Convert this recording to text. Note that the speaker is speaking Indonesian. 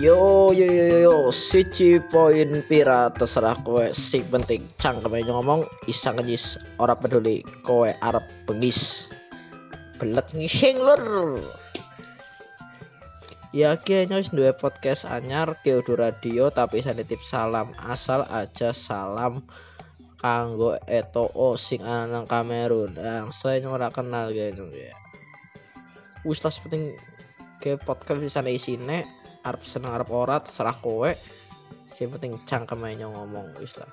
Yo yo yo yo siji poin pira terserah kowe sing penting. Cangkeme ngomong isang ngejis ora peduli kowe arep bengis belet ngising lur. Ya kayaknya wis duwe podcast anyar Keudu Radio tapi sanitip salam asal aja salam kanggo Eto O sing ana nang Kamerun. Yang saya ora kenal kayaknya ya. Wis tas penting ke podcast bisa isine arep seneng arep ora terserah kowe. Sing penting cangkeme ngomong wis lah